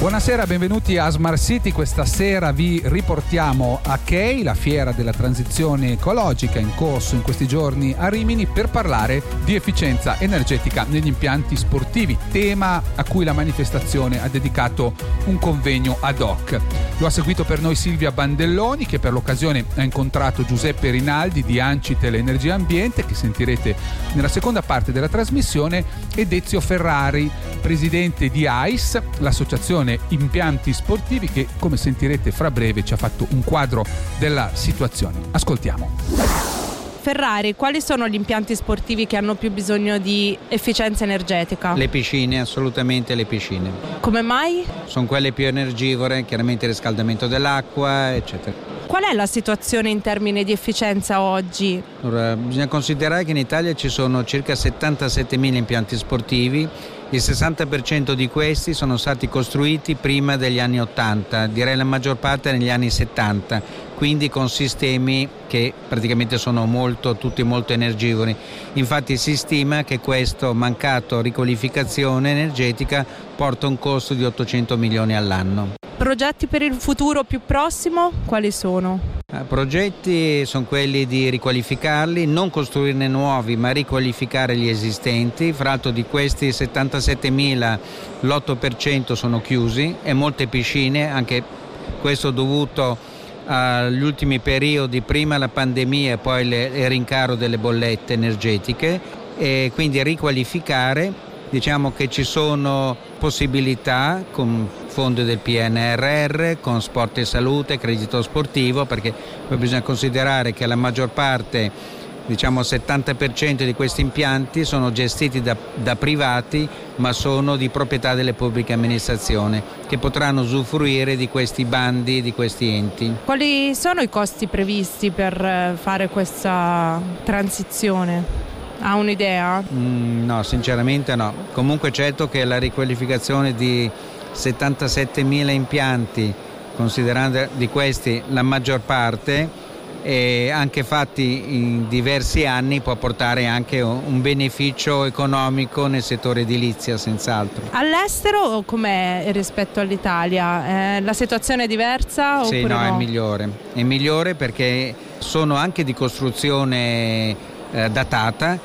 Buonasera, benvenuti a Smart City. Questa sera vi riportiamo a Kei, la fiera della transizione ecologica in corso in questi giorni a Rimini, per parlare di efficienza energetica negli impianti sportivi, tema a cui la manifestazione ha dedicato un convegno ad hoc. Lo ha seguito per noi Silvia Bandelloni, che per l'occasione ha incontrato Giuseppe Rinaldi di Ancitel Energia Ambiente, che sentirete nella seconda parte della trasmissione, ed Ezio Ferrari, presidente di AIS, l'associazione Impianti Sportivi che come sentirete fra breve ci ha fatto un quadro della situazione. Ascoltiamo. Ferrari, quali sono gli impianti sportivi che hanno più bisogno di efficienza energetica? Le piscine, assolutamente le piscine. Come mai? Sono quelle più energivore, chiaramente il riscaldamento dell'acqua, eccetera. Qual è la situazione in termini di efficienza oggi? Allora, bisogna considerare che in Italia ci sono circa 77.000 impianti sportivi il 60% di questi sono stati costruiti prima degli anni 80, direi la maggior parte negli anni 70, quindi con sistemi che praticamente sono molto, tutti molto energivori. Infatti si stima che questo mancato riqualificazione energetica porta un costo di 800 milioni all'anno. Progetti per il futuro più prossimo quali sono? Eh, progetti sono quelli di riqualificarli, non costruirne nuovi ma riqualificare gli esistenti. Fra l'altro di questi 77.000 l'8% sono chiusi e molte piscine, anche questo dovuto agli ultimi periodi, prima la pandemia e poi il rincaro delle bollette energetiche e quindi riqualificare. Diciamo che ci sono possibilità con fondi del PNRR, con sport e salute, credito sportivo, perché poi bisogna considerare che la maggior parte, diciamo il 70% di questi impianti sono gestiti da, da privati ma sono di proprietà delle pubbliche amministrazioni che potranno usufruire di questi bandi, di questi enti. Quali sono i costi previsti per eh, fare questa transizione? Ha un'idea? Mm, no, sinceramente no. Comunque certo che la riqualificazione di 77.000 impianti, considerando di questi la maggior parte, e anche fatti in diversi anni può portare anche un beneficio economico nel settore edilizia senz'altro. All'estero com'è rispetto all'Italia? Eh, la situazione è diversa? Sì, no, no, è migliore. È migliore perché sono anche di costruzione eh, datata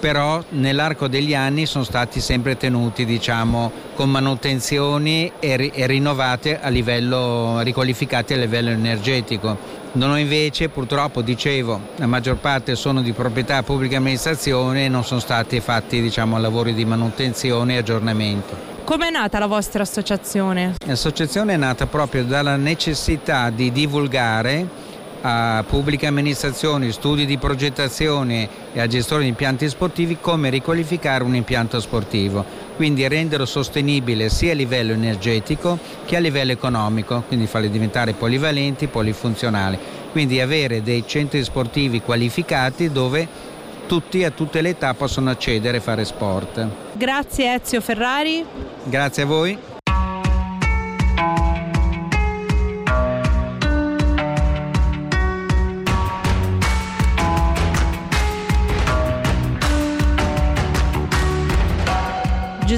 però nell'arco degli anni sono stati sempre tenuti diciamo, con manutenzioni e, ri- e rinnovate a livello, riqualificati a livello energetico. Noi invece purtroppo, dicevo, la maggior parte sono di proprietà pubblica amministrazione e non sono stati fatti diciamo, lavori di manutenzione e aggiornamento. Come è nata la vostra associazione? L'associazione è nata proprio dalla necessità di divulgare a pubbliche amministrazioni, studi di progettazione e a gestori di impianti sportivi come riqualificare un impianto sportivo, quindi renderlo sostenibile sia a livello energetico che a livello economico, quindi farli diventare polivalenti, polifunzionali, quindi avere dei centri sportivi qualificati dove tutti a tutte le età possono accedere e fare sport. Grazie Ezio Ferrari. Grazie a voi.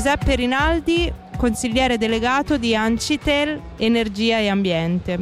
Giuseppe Rinaldi, consigliere delegato di Ancitel Energia e Ambiente.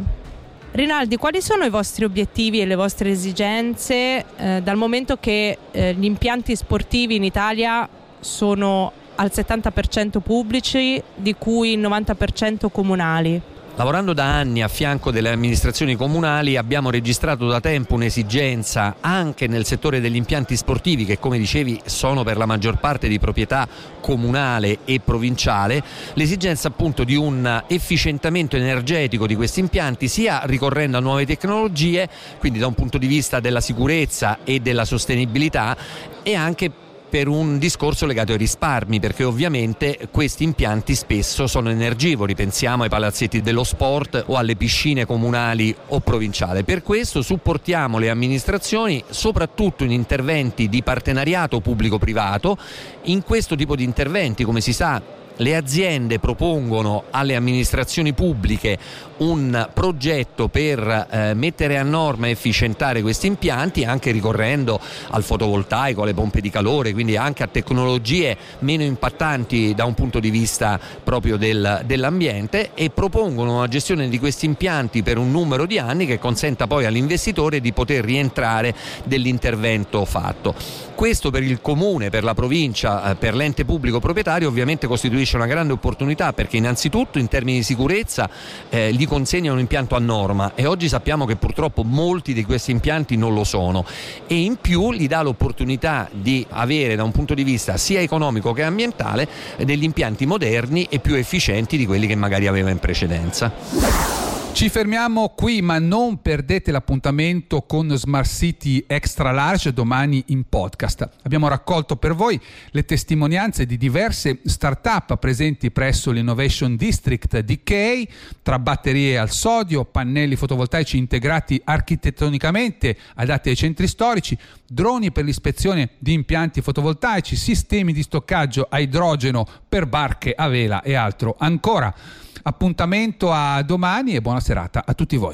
Rinaldi, quali sono i vostri obiettivi e le vostre esigenze eh, dal momento che eh, gli impianti sportivi in Italia sono al 70% pubblici, di cui il 90% comunali? Lavorando da anni a fianco delle amministrazioni comunali abbiamo registrato da tempo un'esigenza anche nel settore degli impianti sportivi che come dicevi sono per la maggior parte di proprietà comunale e provinciale, l'esigenza appunto di un efficientamento energetico di questi impianti sia ricorrendo a nuove tecnologie, quindi da un punto di vista della sicurezza e della sostenibilità e anche per un discorso legato ai risparmi, perché ovviamente questi impianti spesso sono energivori, pensiamo ai palazzetti dello sport o alle piscine comunali o provinciali. Per questo supportiamo le amministrazioni soprattutto in interventi di partenariato pubblico-privato. In questo tipo di interventi, come si sa, le aziende propongono alle amministrazioni pubbliche un progetto per eh, mettere a norma e efficientare questi impianti anche ricorrendo al fotovoltaico, alle pompe di calore, quindi anche a tecnologie meno impattanti da un punto di vista proprio del, dell'ambiente e propongono una gestione di questi impianti per un numero di anni che consenta poi all'investitore di poter rientrare dell'intervento fatto. Questo per il comune, per la provincia, eh, per l'ente pubblico proprietario ovviamente costituisce una grande opportunità perché innanzitutto in termini di sicurezza eh, gli consegna un impianto a norma e oggi sappiamo che purtroppo molti di questi impianti non lo sono e in più gli dà l'opportunità di avere da un punto di vista sia economico che ambientale degli impianti moderni e più efficienti di quelli che magari aveva in precedenza. Ci fermiamo qui, ma non perdete l'appuntamento con Smart City Extra Large domani in podcast. Abbiamo raccolto per voi le testimonianze di diverse start-up presenti presso l'Innovation District di Key, tra batterie al sodio, pannelli fotovoltaici integrati architettonicamente adatti ai centri storici, droni per l'ispezione di impianti fotovoltaici, sistemi di stoccaggio a idrogeno per barche a vela e altro ancora. Appuntamento a domani e buona serata a tutti voi.